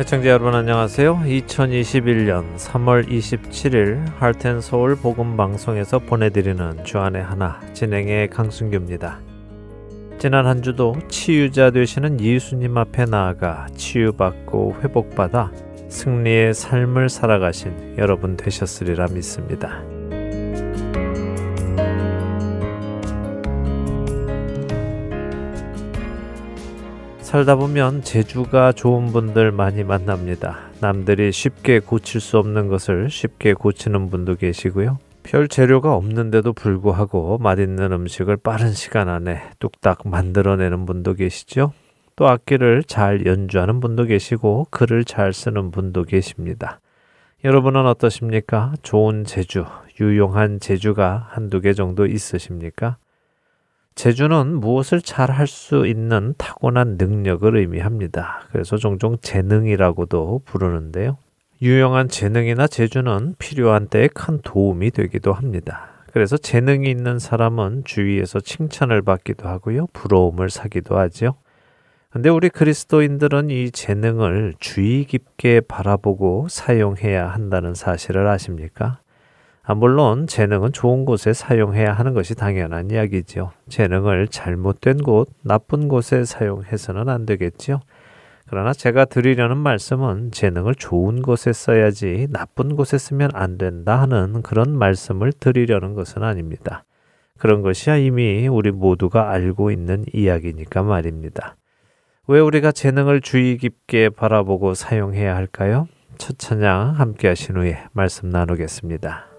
애청자 여러분 안녕하세요. 2021년 3월 27일 할텐 서울 복음 방송에서 보내드리는 주안의 하나 진행의 강순규입니다. 지난 한 주도 치유자 되시는 예수님 앞에 나아가 치유받고 회복받아 승리의 삶을 살아가신 여러분 되셨으리라 믿습니다. 살다 보면 재주가 좋은 분들 많이 만납니다. 남들이 쉽게 고칠 수 없는 것을 쉽게 고치는 분도 계시고요. 별 재료가 없는데도 불구하고 맛있는 음식을 빠른 시간 안에 뚝딱 만들어내는 분도 계시죠. 또 악기를 잘 연주하는 분도 계시고 글을 잘 쓰는 분도 계십니다. 여러분은 어떠십니까? 좋은 재주, 유용한 재주가 한두 개 정도 있으십니까? 재주는 무엇을 잘 할 수 있는 타고난 능력을 의미합니다. 그래서 종종 재능이라고도 부르는데요. 유용한 재능이나 재주는 필요한 때에 큰 도움이 되기도 합니다. 그래서 재능이 있는 사람은 주위에서 칭찬을 받기도 하고요. 부러움을 사기도 하지요. 근데 우리 그리스도인들은 이 재능을 주의 깊게 바라보고 사용해야 한다는 사실을 아십니까? 아, 물론 재능은 좋은 곳에 사용해야 하는 것이 당연한 이야기죠. 재능을 잘못된 곳, 나쁜 곳에 사용해서는 안 되겠지요. 그러나 제가 드리려는 말씀은 재능을 좋은 곳에 써야지 나쁜 곳에 쓰면 안 된다 하는 그런 말씀을 드리려는 것은 아닙니다. 그런 것이야 이미 우리 모두가 알고 있는 이야기니까 말입니다. 왜 우리가 재능을 주의 깊게 바라보고 사용해야 할까요? 첫 찬양 함께 하신 후에 말씀 나누겠습니다.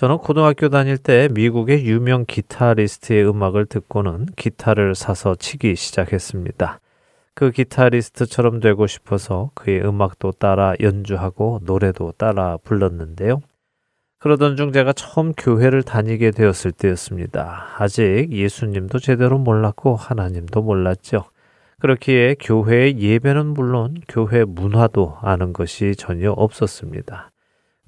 저는 고등학교 다닐 때 미국의 유명 기타리스트의 음악을 듣고는 기타를 사서 치기 시작했습니다. 그 기타리스트처럼 되고 싶어서 그의 음악도 따라 연주하고 노래도 따라 불렀는데요. 그러던 중 제가 처음 교회를 다니게 되었을 때였습니다. 아직 예수님도 제대로 몰랐고 하나님도 몰랐죠. 그렇기에 교회의 예배는 물론 교회 문화도 아는 것이 전혀 없었습니다.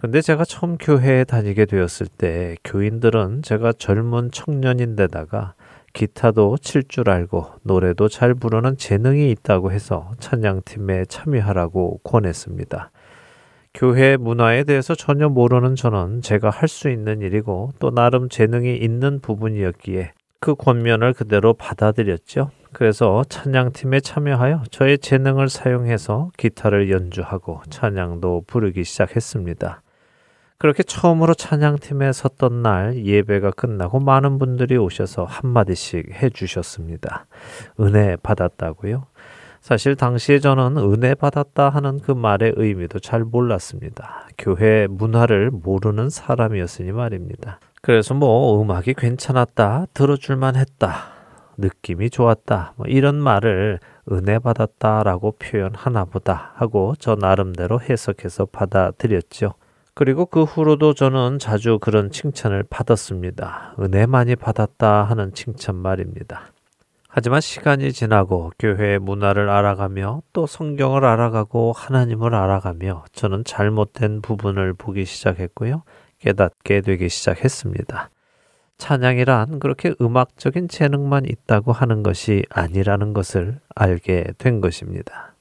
근데 제가 처음 교회에 다니게 되었을 때 교인들은 제가 젊은 청년인데다가 기타도 칠 줄 알고 노래도 잘 부르는 재능이 있다고 해서 찬양팀에 참여하라고 권했습니다. 교회 문화에 대해서 전혀 모르는 저는 제가 할 수 있는 일이고 또 나름 재능이 있는 부분이었기에 그 권면을 그대로 받아들였죠. 그래서 찬양팀에 참여하여 저의 재능을 사용해서 기타를 연주하고 찬양도 부르기 시작했습니다. 그렇게 처음으로 찬양팀에 섰던 날 예배가 끝나고 많은 분들이 오셔서 한마디씩 해 주셨습니다. 은혜 받았다고요? 사실 당시에 저는 은혜 받았다 하는 그 말의 의미도 잘 몰랐습니다. 교회 문화를 모르는 사람이었으니 말입니다. 그래서 뭐 음악이 괜찮았다, 들어줄만 했다, 느낌이 좋았다, 뭐 이런 말을 은혜 받았다라고 표현하나 보다 하고 저 나름대로 해석해서 받아들였죠. 그리고 그 후로도 저는 자주 그런 칭찬을 받았습니다. 은혜 많이 받았다 하는 칭찬 말입니다. 하지만 시간이 지나고 교회의 문화를 알아가며 또 성경을 알아가고 하나님을 알아가며 저는 잘못된 부분을 보기 시작했고요. 깨닫게 되기 시작했습니다. 찬양이란 그렇게 음악적인 재능만 있다고 하는 것이 아니라는 것을 알게 된 것입니다.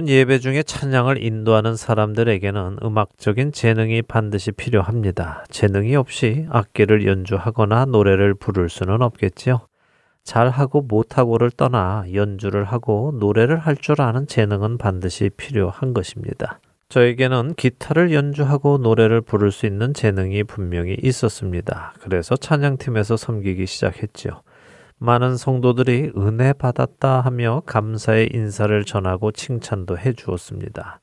물론 예배 중에 찬양을 인도하는 사람들에게는 음악적인 재능이 반드시 필요합니다. 재능이 없이 악기를 연주하거나 노래를 부를 수는 없겠지요. 잘하고 못하고를 떠나 연주를 하고 노래를 할 줄 아는 재능은 반드시 필요한 것입니다. 저에게는 기타를 연주하고 노래를 부를 수 있는 재능이 분명히 있었습니다. 그래서 찬양팀에서 섬기기 시작했지요. 많은 성도들이 은혜 받았다 하며 감사의 인사를 전하고 칭찬도 해 주었습니다.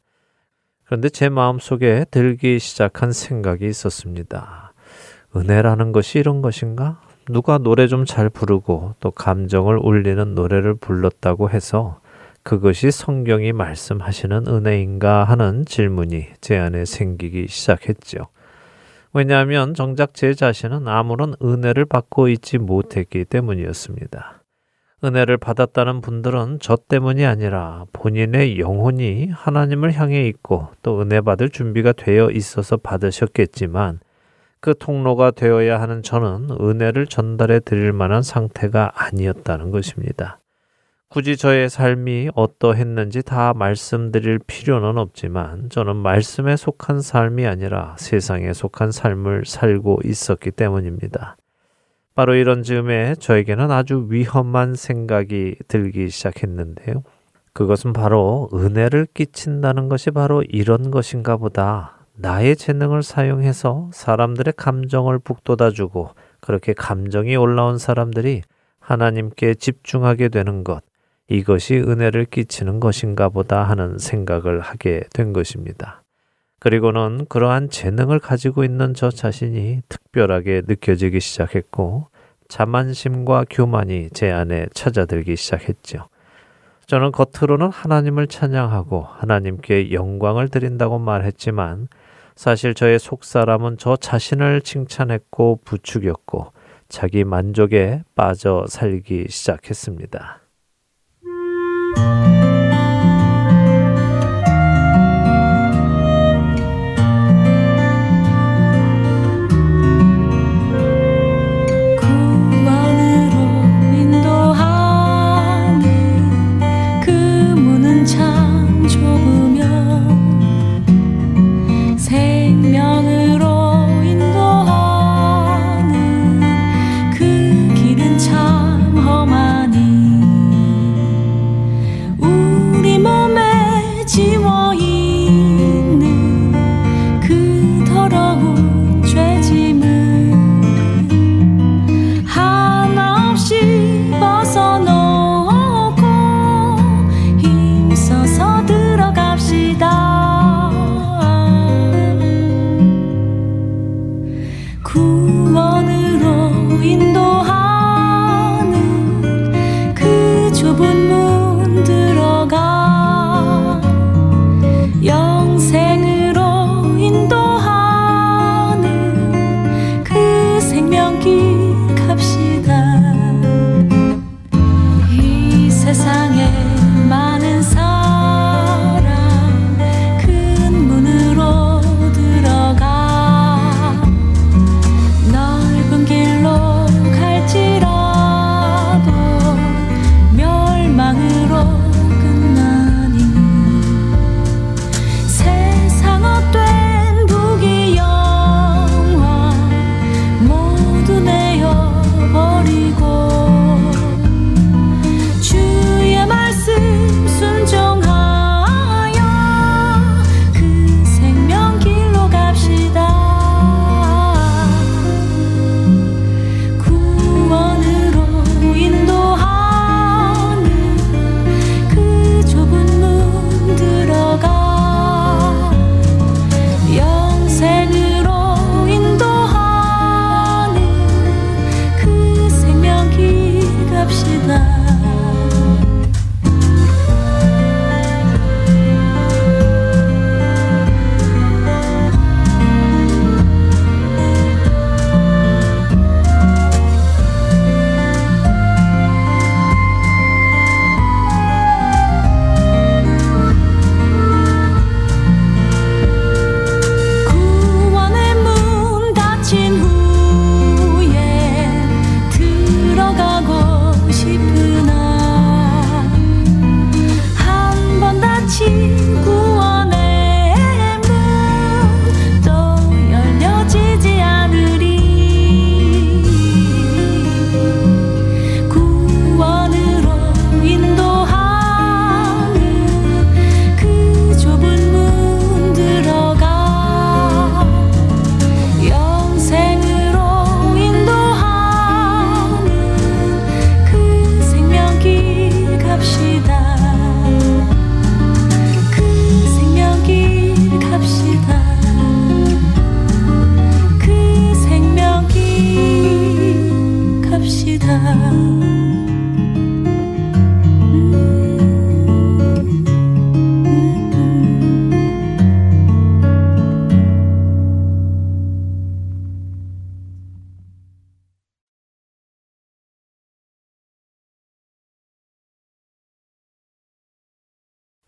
그런데 제 마음 속에 들기 시작한 생각이 있었습니다. 은혜라는 것이 이런 것인가? 누가 노래 좀 잘 부르고 또 감정을 울리는 노래를 불렀다고 해서 그것이 성경이 말씀하시는 은혜인가 하는 질문이 제 안에 생기기 시작했죠. 왜냐하면 정작 제 자신은 아무런 은혜를 받고 있지 못했기 때문이었습니다. 은혜를 받았다는 분들은 저 때문이 아니라 본인의 영혼이 하나님을 향해 있고 또 은혜 받을 준비가 되어 있어서 받으셨겠지만 그 통로가 되어야 하는 저는 은혜를 전달해 드릴 만한 상태가 아니었다는 것입니다. 굳이 저의 삶이 어떠했는지 다 말씀드릴 필요는 없지만 저는 말씀에 속한 삶이 아니라 세상에 속한 삶을 살고 있었기 때문입니다. 바로 이런 즈음에 저에게는 아주 위험한 생각이 들기 시작했는데요. 그것은 바로 은혜를 끼친다는 것이 바로 이런 것인가 보다. 나의 재능을 사용해서 사람들의 감정을 북돋아주고 그렇게 감정이 올라온 사람들이 하나님께 집중하게 되는 것, 이것이 은혜를 끼치는 것인가 보다 하는 생각을 하게 된 것입니다. 그리고는 그러한 재능을 가지고 있는 저 자신이 특별하게 느껴지기 시작했고, 자만심과 교만이 제 안에 찾아들기 시작했죠. 저는 겉으로는 하나님을 찬양하고 하나님께 영광을 드린다고 말했지만 사실 저의 속사람은 저 자신을 칭찬했고 부추겼고 자기 만족에 빠져 살기 시작했습니다. 치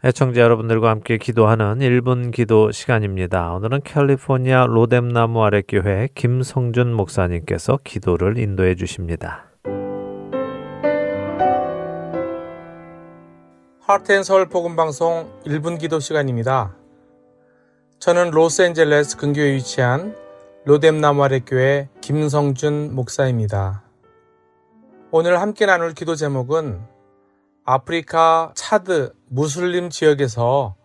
애청자 여러분들과 함께 기도하는 1분 기도 시간입니다. 오늘은 캘리포니아 로뎀나무 아래 교회 김성준 목사님께서 기도를 인도해 주십니다. 하트앤서울 복음방송 1분 기도 시간입니다. 저는 로스앤젤레스 근교에 위치한 로뎀나무 아래 교회 김성준 목사입니다. 오늘 함께 나눌 기도 제목은 아프리카 차드 무슬림 지역에서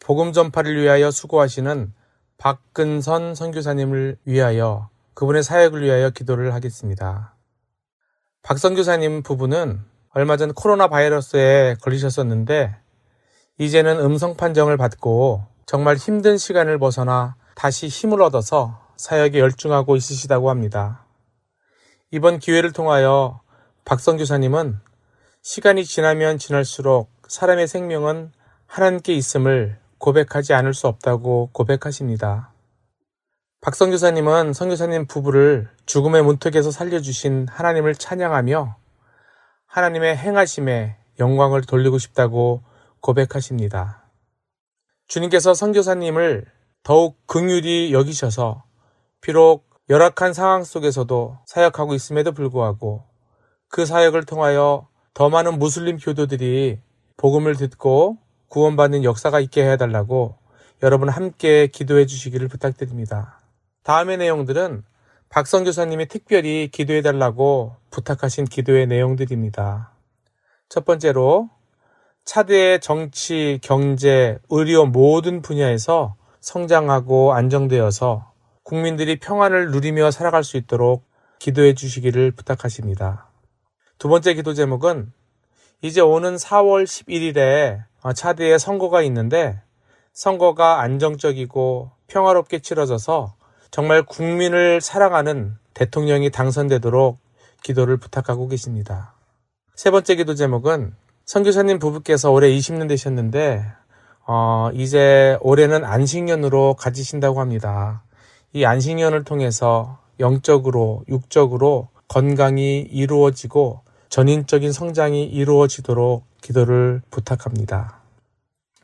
복음 전파를 위하여 수고하시는 박근선 선교사님을 위하여 그분의 사역을 위하여 기도를 하겠습니다. 박 선교사님 부부는 얼마 전 코로나 바이러스에 걸리셨었는데 이제는 음성 판정을 받고 정말 힘든 시간을 벗어나 다시 힘을 얻어서 사역에 열중하고 있으시다고 합니다. 이번 기회를 통하여 박선교사님은 시간이 지나면 지날수록 사람의 생명은 하나님께 있음을 고백하지 않을 수 없다고 고백하십니다. 박성교사님은 성교사님 부부를 죽음의 문턱에서 살려주신 하나님을 찬양하며 하나님의 행하심에 영광을 돌리고 싶다고 고백하십니다. 주님께서 성교사님을 더욱 긍휼히 여기셔서 비록 열악한 상황 속에서도 사역하고 있음에도 불구하고 그 사역을 통하여 더 많은 무슬림 교도들이 복음을 듣고 구원받는 역사가 있게 해달라고 여러분 함께 기도해 주시기를 부탁드립니다. 다음의 내용들은 박성 교사님이 특별히 기도해 달라고 부탁하신 기도의 내용들입니다. 첫 번째로 차대의 정치, 경제, 의료 모든 분야에서 성장하고 안정되어서 국민들이 평안을 누리며 살아갈 수 있도록 기도해 주시기를 부탁하십니다. 두 번째 기도 제목은 이제 오는 4월 11일에 차드에 선거가 있는데 선거가 안정적이고 평화롭게 치러져서 정말 국민을 사랑하는 대통령이 당선되도록 기도를 부탁하고 계십니다. 세 번째 기도 제목은 선교사님 부부께서 올해 20년 되셨는데 어, 이제 올해는 안식년으로 가지신다고 합니다. 이 안식년을 통해서 영적으로 육적으로 건강이 이루어지고 전인적인 성장이 이루어지도록 기도를 부탁합니다.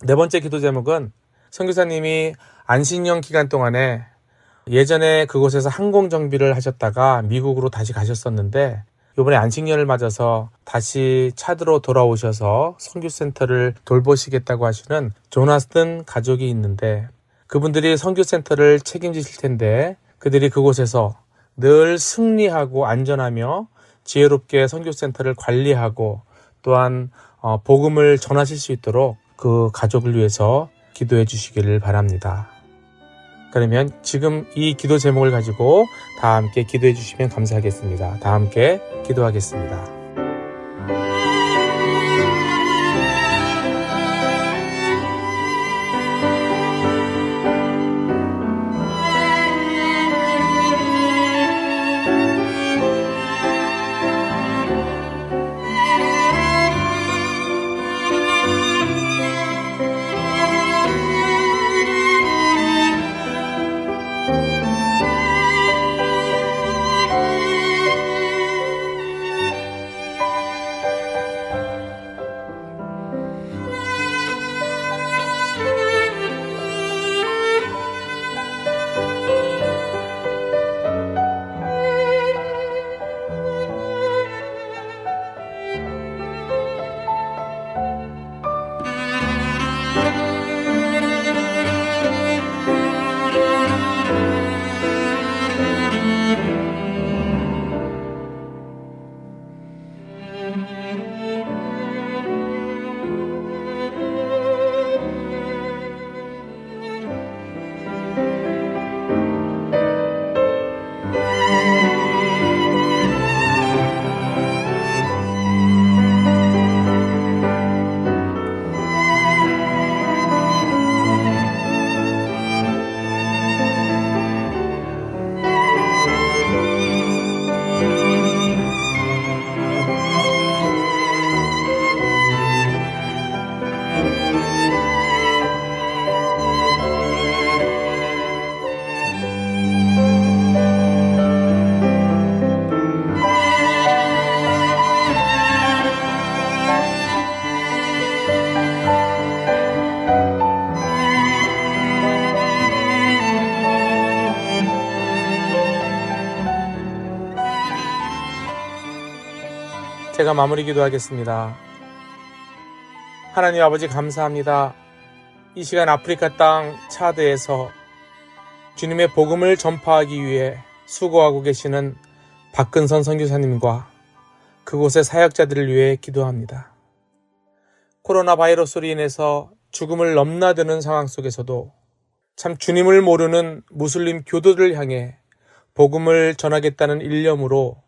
네 번째 기도 제목은 선교사님이 안식년 기간 동안에 예전에 그곳에서 항공 정비를 하셨다가 미국으로 다시 가셨었는데 이번에 안식년을 맞아서 다시 차드로 돌아오셔서 선교센터를 돌보시겠다고 하시는 조나스든 가족이 있는데 그분들이 선교센터를 책임지실 텐데 그들이 그곳에서 늘 승리하고 안전하며 지혜롭게 선교센터를 관리하고 또한 어, 복음을 전하실 수 있도록 그 가족을 위해서 기도해 주시기를 바랍니다. 그러면 지금 이 기도 제목을 가지고 다 함께 기도해 주시면 감사하겠습니다. 다 함께 기도하겠습니다. 제가 마무리 기도하겠습니다. 하나님 아버지 감사합니다. 이 시간 아프리카 땅 차드에서 주님의 복음을 전파하기 위해 수고하고 계시는 박근선 선교사님과 그곳의 사역자들을 위해 기도합니다. 코로나 바이러스로 인해서 죽음을 넘나드는 상황 속에서도 참 주님을 모르는 무슬림 교도를 향해 복음을 전하겠다는 일념으로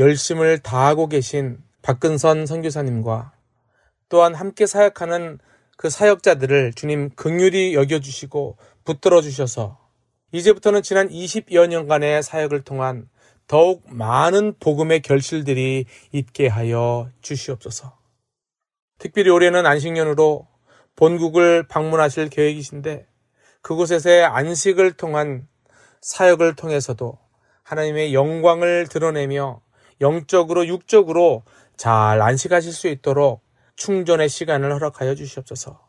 열심을 다하고 계신 박근선 선교사님과 또한 함께 사역하는 그 사역자들을 주님 긍휼히 여겨주시고 붙들어 주셔서 이제부터는 지난 20여 년간의 사역을 통한 더욱 많은 복음의 결실들이 있게 하여 주시옵소서. 특별히 올해는 안식년으로 본국을 방문하실 계획이신데 그곳에서의 안식을 통한 사역을 통해서도 하나님의 영광을 드러내며 영적으로 육적으로 잘 안식하실 수 있도록 충전의 시간을 허락하여 주시옵소서.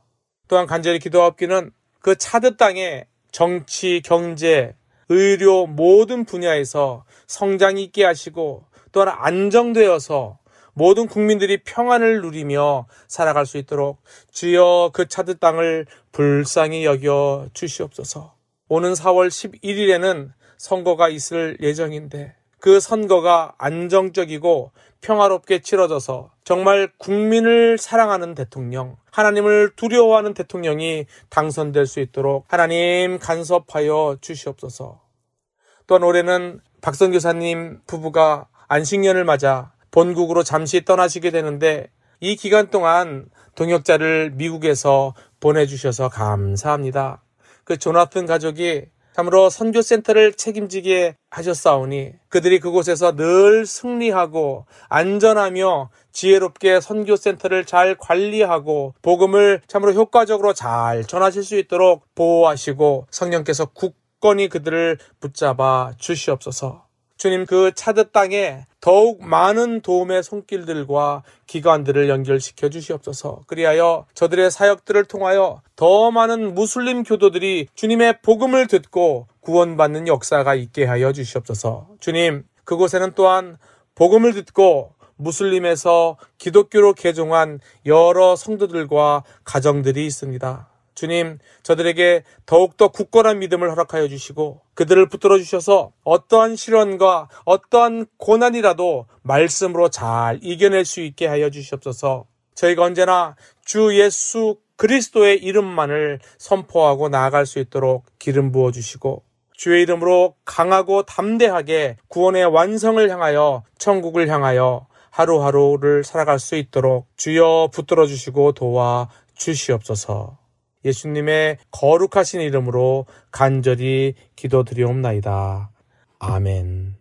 또한 간절히 기도하옵기는 그 차드 땅에 정치, 경제, 의료 모든 분야에서 성장이 있게 하시고 또한 안정되어서 모든 국민들이 평안을 누리며 살아갈 수 있도록 주여 그 차드 땅을 불쌍히 여겨 주시옵소서. 오는 4월 11일에는 선거가 있을 예정인데 그 선거가 안정적이고 평화롭게 치러져서 정말 국민을 사랑하는 대통령, 하나님을 두려워하는 대통령이 당선될 수 있도록 하나님 간섭하여 주시옵소서. 또한 올해는 박선 교사님 부부가 안식년을 맞아 본국으로 잠시 떠나시게 되는데 이 기간 동안 동역자를 미국에서 보내주셔서 감사합니다. 그 조나튼 가족이 참으로 선교센터를 책임지게 하셨사오니 그들이 그곳에서 늘 승리하고 안전하며 지혜롭게 선교센터를 잘 관리하고 복음을 참으로 효과적으로 잘 전하실 수 있도록 보호하시고 성령께서 굳건히 그들을 붙잡아 주시옵소서. 주님 그 차드 땅에 더욱 많은 도움의 손길들과 기관들을 연결시켜 주시옵소서. 그리하여 저들의 사역들을 통하여 더 많은 무슬림 교도들이 주님의 복음을 듣고 구원받는 역사가 있게 하여 주시옵소서. 주님, 그곳에는 또한 복음을 듣고 무슬림에서 기독교로 개종한 여러 성도들과 가정들이 있습니다. 주님, 저들에게 더욱더 굳건한 믿음을 허락하여 주시고 그들을 붙들어 주셔서 어떠한 시련과 어떠한 고난이라도 말씀으로 잘 이겨낼 수 있게 하여 주시옵소서. 저희가 언제나 주 예수 그리스도의 이름만을 선포하고 나아갈 수 있도록 기름 부어 주시고 주의 이름으로 강하고 담대하게 구원의 완성을 향하여 천국을 향하여 하루하루를 살아갈 수 있도록 주여 붙들어 주시고 도와 주시옵소서. 예수님의 거룩하신 이름으로 간절히 기도드리옵나이다. 아멘.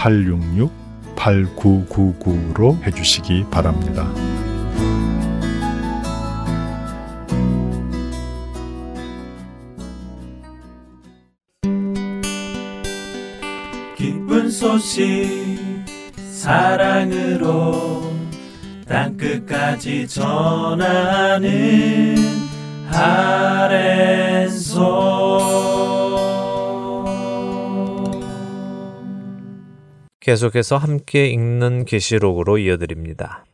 866-8999로 해주시기 바랍니다. 기쁜 소식 사랑으로 땅끝까지 전하는 아랜소 계속해서 함께 읽는 계시록으로 이어드립니다.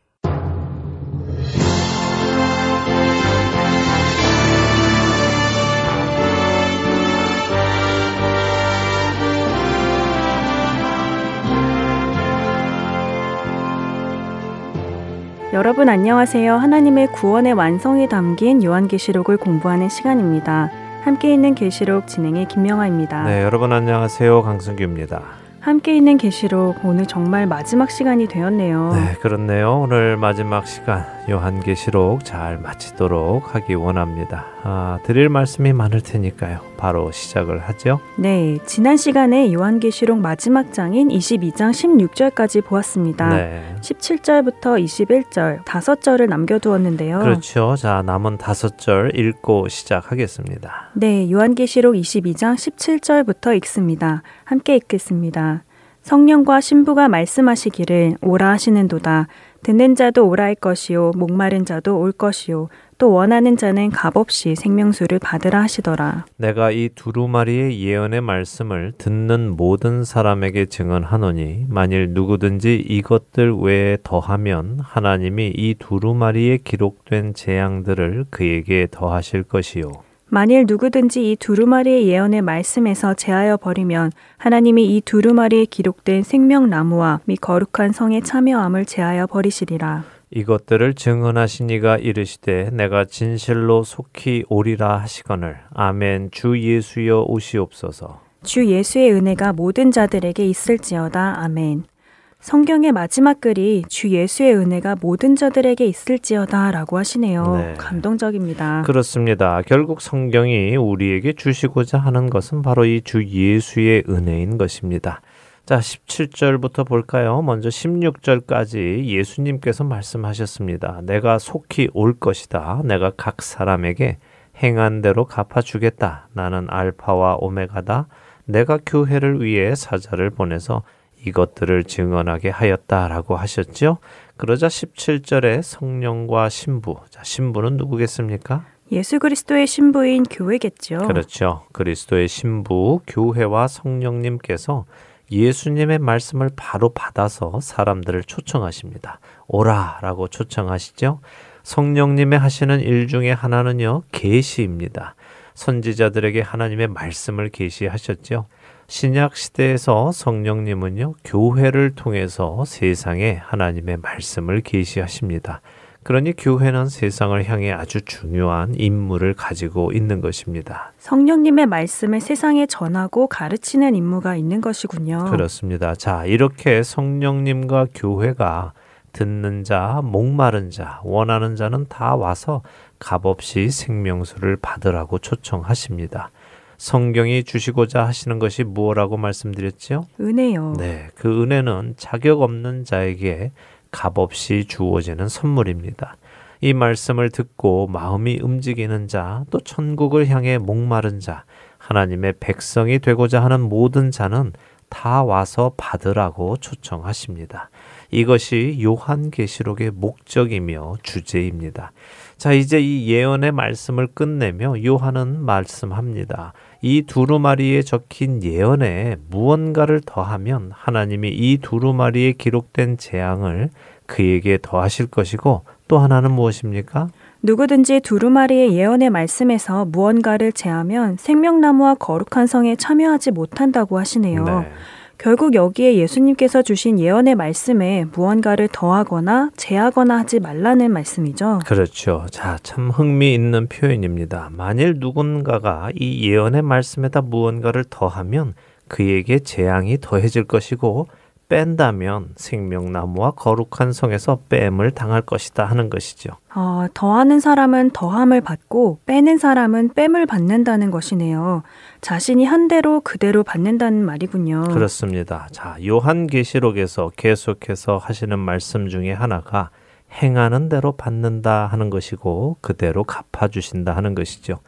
여러분 안녕하세요. 하나님의 구원의 완성이 담긴 요한계시록을 공부하는 시간입니다. 함께 있는 계시록 진행의 김명아입니다. 네, 여러분 안녕하세요. 강승규입니다. 함께 있는 계시록 오늘 정말 마지막 시간이 되었네요. 네, 그렇네요. 오늘 마지막 시간 요한계시록 잘 마치도록 하기 원합니다. 아, 드릴 말씀이 많을 테니까요. 바로 시작을 하죠. 네, 지난 시간에 요한계시록 마지막 장인 22장 16절까지 보았습니다. 네. 17절부터 21절 다섯 절을 남겨두었는데요. 그렇죠. 자, 남은 다섯 절 읽고 시작하겠습니다. 네, 요한계시록 22장 17절부터 읽습니다. 함께 읽겠습니다. 성령과 신부가 말씀하시기를 오라 하시는도다. 듣는 자도 오라 할 것이요 목마른 자도 올 것이요 또 원하는 자는 값없이 생명수를 받으라 하시더라. 내가 이 두루마리의 예언의 말씀을 듣는 모든 사람에게 증언하노니 만일 누구든지 이것들 외에 더하면 하나님이 이 두루마리에 기록된 재앙들을 그에게 더하실 것이요 만일 누구든지 이 두루마리의 예언의 말씀에서 제하여 버리면 하나님이 이 두루마리에 기록된 생명나무와 및 거룩한 성의 참여함을 제하여 버리시리라. 이것들을 증언하시니가 이르시되 내가 진실로 속히 오리라 하시거늘 아멘 주 예수여 오시옵소서 주 예수의 은혜가 모든 자들에게 있을지어다. 아멘. 성경의 마지막 글이 주 예수의 은혜가 모든 자들에게 있을지어다 라고 하시네요. 네. 감동적입니다. 그렇습니다. 결국 성경이 우리에게 주시고자 하는 것은 바로 이 주 예수의 은혜인 것입니다. 자, 17절부터 볼까요? 먼저 16절까지 예수님께서 말씀하셨습니다. 내가 속히 올 것이다. 내가 각 사람에게 행한 대로 갚아주겠다. 나는 알파와 오메가다. 내가 교회를 위해 사자를 보내서 이것들을 증언하게 하였다라고 하셨죠. 그러자 17절에 성령과 신부. 자, 신부는 누구겠습니까? 예수 그리스도의 신부인 교회겠죠. 그렇죠. 그리스도의 신부 교회와 성령님께서 예수님의 말씀을 바로 받아서 사람들을 초청하십니다. 오라라고 초청하시죠. 성령님의 하시는 일 중에 하나는요, 계시입니다. 선지자들에게 하나님의 말씀을 계시하셨죠. 신약 시대에서 성령님은요, 교회를 통해서 세상에 하나님의 말씀을 계시하십니다. 그러니 교회는 세상을 향해 아주 중요한 임무를 가지고 있는 것입니다. 성령님의 말씀을 세상에 전하고 가르치는 임무가 있는 것이군요. 그렇습니다. 자, 이렇게 성령님과 교회가 듣는 자, 목마른 자, 원하는 자는 다 와서 값없이 생명수를 받으라고 초청하십니다. 성경이 주시고자 하시는 것이 무엇라고 말씀드렸지요? 은혜요. 네, 그 은혜는 자격 없는 자에게 값없이 주어지는 선물입니다. 이 말씀을 듣고 마음이 움직이는 자, 또 천국을 향해 목마른 자, 하나님의 백성이 되고자 하는 모든 자는 다 와서 받으라고 초청하십니다. 이것이 요한계시록의 목적이며 주제입니다. 자, 이제 이 예언의 말씀을 끝내며 요한은 말씀합니다. 이 두루마리에 적힌 예언에 무언가를 더하면 하나님이 이 두루마리에 기록된 재앙을 그에게 더하실 것이고 또 하나는 무엇입니까? 누구든지 두루마리의 예언의 말씀에서 무언가를 제하면 생명나무와 거룩한 성에 참여하지 못한다고 하시네요. 네. 결국 여기에 예수님께서 주신 예언의 말씀에 무언가를 더하거나 제하거나 하지 말라는 말씀이죠. 그렇죠. 자, 참 흥미있는 표현입니다. 만일 누군가가 이 예언의 말씀에다 무언가를 더하면 그에게 재앙이 더해질 것이고 뺀다면 생명나무와 거룩한 성에서 뺨을 당할 것이다 하는 것이죠. 어, 더하는 사람은 더함을 받고 빼는 사람은 뺨을 받는다는 것이네요. 자신이 한 대로 그대로 받는다는 말이군요. 그렇습니다. 자, 요한계시록에서 계속해서 하시는 말씀 중에 하나가 행하는 대로 받는다 하는 것이고 그대로 갚아 주신다 하는 것이죠.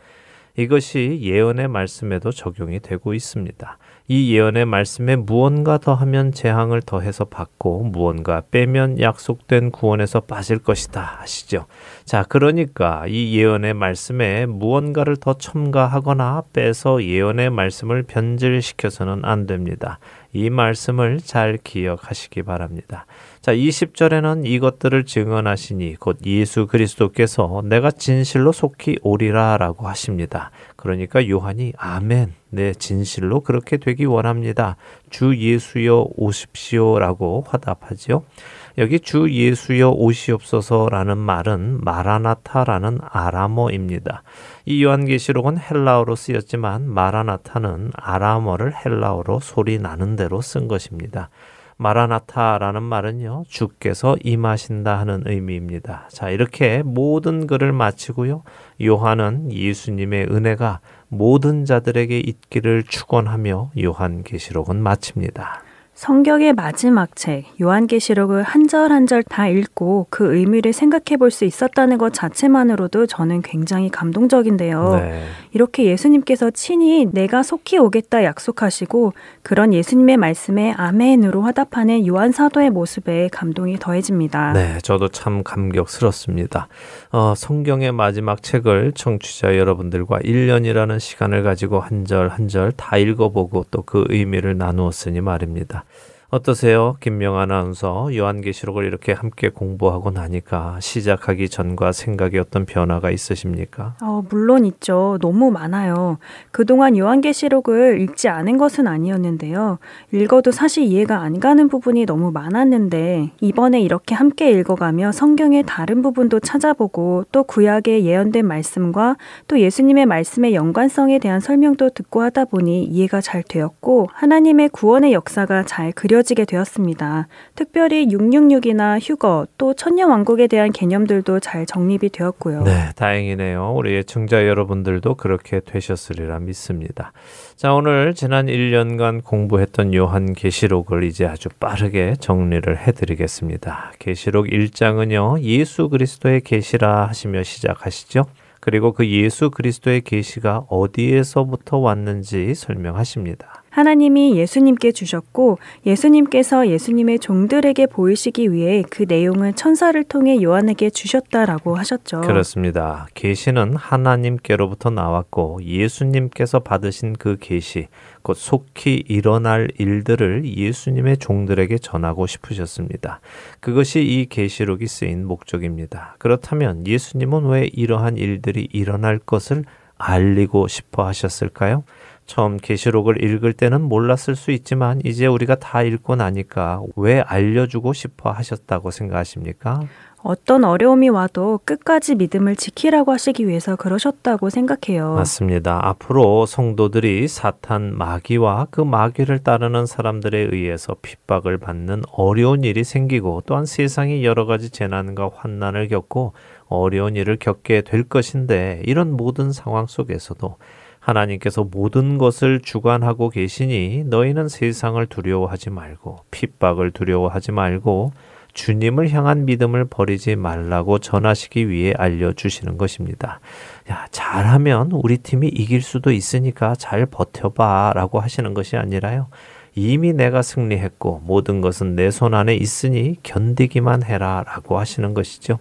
이것이 예언의 말씀에도 적용이 되고 있습니다. 이 예언의 말씀에 무언가 더하면 재앙을 더해서 받고 무언가 빼면 약속된 구원에서 빠질 것이다 하시죠. 자, 그러니까 이 예언의 말씀에 무언가를 더 첨가하거나 빼서 예언의 말씀을 변질시켜서는 안 됩니다. 이 말씀을 잘 기억하시기 바랍니다. 자, 20절에는 이것들을 증언하시니 곧 예수 그리스도께서 내가 진실로 속히 오리라라고 하십니다. 그러니까 요한이 아멘. 네, 진실로 그렇게 되기 원합니다. 주 예수여 오십시오라고 화답하지요. 여기 주 예수여 오시옵소서라는 말은 마라나타라는 아람어입니다. 이 요한계시록은 헬라어로 쓰였지만 마라나타는 아람어를 헬라어로 소리 나는 대로 쓴 것입니다. 마라나타라는 말은요, 주께서 임하신다 하는 의미입니다. 자, 이렇게 모든 글을 마치고요, 요한은 예수님의 은혜가 모든 자들에게 있기를 축원하며 요한계시록은 마칩니다. 성경의 마지막 책 요한계시록을 한 절 한 절 다 읽고 그 의미를 생각해 볼 수 있었다는 것 자체만으로도 저는 굉장히 감동적인데요. 네. 이렇게 예수님께서 친히 내가 속히 오겠다 약속하시고 그런 예수님의 말씀에 아멘으로 화답하는 요한 사도의 모습에 감동이 더해집니다. 네, 저도 참 감격스럽습니다. 어, 성경의 마지막 책을 청취자 여러분들과 1년이라는 시간을 가지고 한 절 한 절 다 읽어보고 또 그 의미를 나누었으니 말입니다. 어떠세요? 김명 아나운서 요한계시록을 이렇게 함께 공부하고 나니까 시작하기 전과 생각이 어떤 변화가 있으십니까? 어, 물론 있죠. 너무 많아요. 그동안 요한계시록을 읽지 않은 것은 아니었는데요. 읽어도 사실 이해가 안 가는 부분이 너무 많았는데 이번에 이렇게 함께 읽어가며 성경의 다른 부분도 찾아보고 또 구약의 예언된 말씀과 또 예수님의 말씀의 연관성에 대한 설명도 듣고 하다 보니 이해가 잘 되었고 하나님의 구원의 역사가 잘 그려 보여지게 되었습니다. 특별히 666이나 휴거 또 천년왕국에 대한 개념들도 잘 정립이 되었고요. 네, 다행이네요. 우리 애청자 여러분들도 그렇게 되셨으리라 믿습니다. 자, 오늘 지난 1년간 공부했던 요한 계시록을 이제 아주 빠르게 정리를 해 드리겠습니다. 계시록 1장은요. 예수 그리스도의 계시라 하시며 시작하시죠. 그리고 그 예수 그리스도의 계시가 어디에서부터 왔는지 설명하십니다. 하나님이 예수님께 주셨고 예수님께서 예수님의 종들에게 보이시기 위해 그 내용을 천사를 통해 요한에게 주셨다라고 하셨죠. 그렇습니다. 계시는 하나님께로부터 나왔고 예수님께서 받으신 그 계시 곧 속히 일어날 일들을 예수님의 종들에게 전하고 싶으셨습니다. 그것이 이 계시록이 쓰인 목적입니다. 그렇다면 예수님은 왜 이러한 일들이 일어날 것을 알리고 싶어 하셨을까요? 처음 계시록을 읽을 때는 몰랐을 수 있지만 이제 우리가 다 읽고 나니까 왜 알려주고 싶어 하셨다고 생각하십니까? 어떤 어려움이 와도 끝까지 믿음을 지키라고 하시기 위해서 그러셨다고 생각해요. 맞습니다. 앞으로 성도들이 사탄 마귀와 그 마귀를 따르는 사람들에 의해서 핍박을 받는 어려운 일이 생기고 또한 세상이 여러 가지 재난과 환난을 겪고 어려운 일을 겪게 될 것인데 이런 모든 상황 속에서도 하나님께서 모든 것을 주관하고 계시니 너희는 세상을 두려워하지 말고 핍박을 두려워하지 말고 주님을 향한 믿음을 버리지 말라고 전하시기 위해 알려주시는 것입니다. 야, 잘하면 우리 팀이 이길 수도 있으니까 잘 버텨봐 라고 하시는 것이 아니라요. 이미 내가 승리했고 모든 것은 내 손 안에 있으니 견디기만 해라 라고 하시는 것이죠.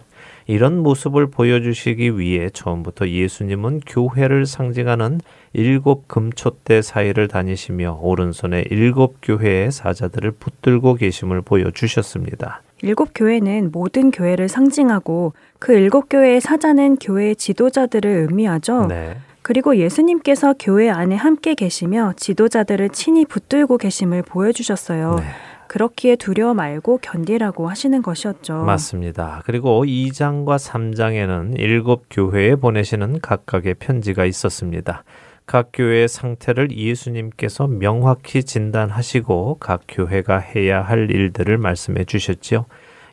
이런 모습을 보여주시기 위해 처음부터 예수님은 교회를 상징하는 일곱 금촛대 사이를 다니시며 오른손에 일곱 교회의 사자들을 붙들고 계심을 보여주셨습니다. 일곱 교회는 모든 교회를 상징하고 그 일곱 교회의 사자는 교회의 지도자들을 의미하죠. 네. 그리고 예수님께서 교회 안에 함께 계시며 지도자들을 친히 붙들고 계심을 보여주셨어요. 네. 그렇기에 두려워 말고 견디라고 하시는 것이었죠. 맞습니다. 그리고 2장과 3장에는 일곱 교회에 보내시는 각각의 편지가 있었습니다. 각 교회의 상태를 예수님께서 명확히 진단하시고 각 교회가 해야 할 일들을 말씀해 주셨지요.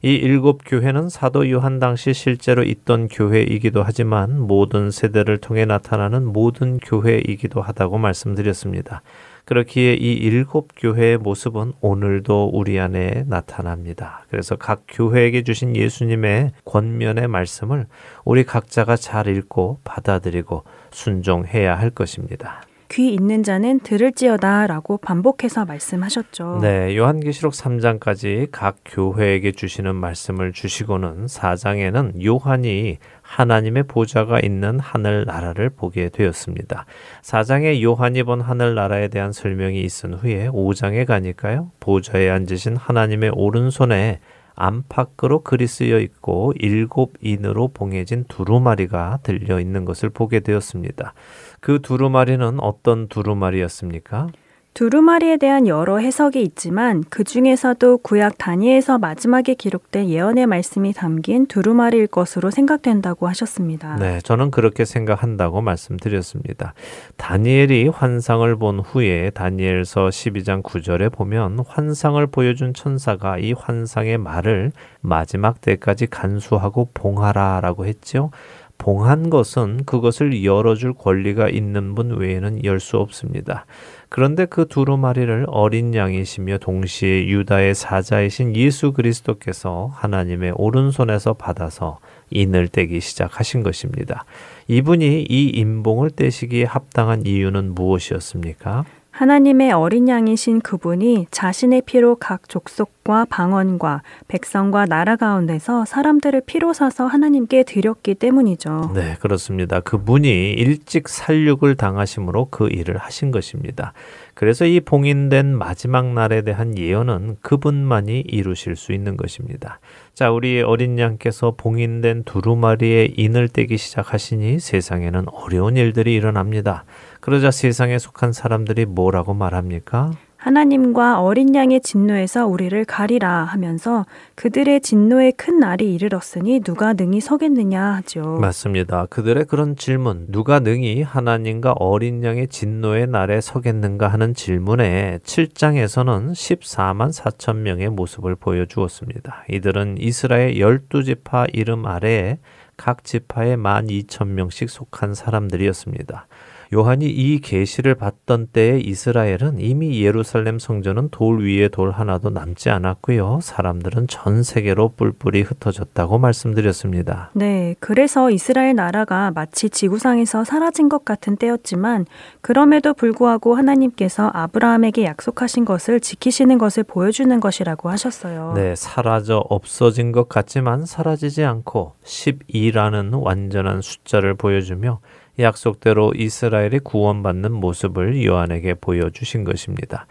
이 일곱 교회는 사도 요한 당시 실제로 있던 교회이기도 하지만 모든 세대를 통해 나타나는 모든 교회이기도 하다고 말씀드렸습니다. 그렇기에 이 일곱 교회의 모습은 오늘도 우리 안에 나타납니다. 그래서 각 교회에게 주신 예수님의 권면의 말씀을 우리 각자가 잘 읽고 받아들이고 순종해야 할 것입니다. 귀 있는 자는 들을지어다 라고 반복해서 말씀하셨죠. 네, 요한계시록 3장까지 각 교회에게 주시는 말씀을 주시고는 4장에는 요한이 하나님의 보좌가 있는 하늘 나라를 보게 되었습니다. 4장에 요한이 본 하늘 나라에 대한 설명이 있은 후에 5장에 가니까요. 보좌에 앉으신 하나님의 오른손에 안팎으로 글이 쓰여 있고 일곱 인으로 봉해진 두루마리가 들려 있는 것을 보게 되었습니다. 그 두루마리는 어떤 두루마리였습니까? 두루마리에 대한 여러 해석이 있지만 그 중에서도 구약 다니엘서 마지막에 기록된 예언의 말씀이 담긴 두루마리일 것으로 생각된다고 하셨습니다. 네, 저는 그렇게 생각한다고 말씀드렸습니다. 다니엘이 환상을 본 후에 다니엘서 12장 9절에 보면 환상을 보여준 천사가 이 환상의 말을 마지막 때까지 간수하고 봉하라라고 했죠. 봉한 것은 그것을 열어줄 권리가 있는 분 외에는 열 수 없습니다. 그런데 그 두루마리를 어린 양이시며 동시에 유다의 사자이신 예수 그리스도께서 하나님의 오른손에서 받아서 인을 떼기 시작하신 것입니다. 이분이 이 인봉을 떼시기에 합당한 이유는 무엇이었습니까? 하나님의 어린 양이신 그분이 자신의 피로 각 족속과 방언과 백성과 나라 가운데서 사람들을 피로 사서 하나님께 드렸기 때문이죠. 네, 그렇습니다. 그분이 일찍 살육을 당하심으로 그 일을 하신 것입니다. 그래서 이 봉인된 마지막 날에 대한 예언은 그분만이 이루실 수 있는 것입니다. 자, 우리 어린 양께서 봉인된 두루마리에 인을 떼기 시작하시니 세상에는 어려운 일들이 일어납니다. 그러자 세상에 속한 사람들이 뭐라고 말합니까? 하나님과 어린 양의 진노에서 우리를 가리라 하면서 그들의 진노의 큰 날이 이르렀으니 누가 능히 서겠느냐 하죠. 맞습니다. 그들의 그런 질문, 누가 능히 하나님과 어린 양의 진노의 날에 서겠는가 하는 질문에 7장에서는 14만 4천 명의 모습을 보여주었습니다. 이들은 이스라엘 12지파 이름 아래에 각 지파에 1만 2천 명씩 속한 사람들이었습니다. 요한이 이 계시를 받던 때에 이스라엘은 이미 예루살렘 성전은 돌 위에 돌 하나도 남지 않았고요. 사람들은 전 세계로 뿔뿔이 흩어졌다고 말씀드렸습니다. 네, 그래서 이스라엘 나라가 마치 지구상에서 사라진 것 같은 때였지만 그럼에도 불구하고 하나님께서 아브라함에게 약속하신 것을 지키시는 것을 보여주는 것이라고 하셨어요. 네, 사라져 없어진 것 같지만 사라지지 않고 12라는 완전한 숫자를 보여주며 약속대로 이스라엘이 구원받는 모습을 요한에게 보여주신 것입니다.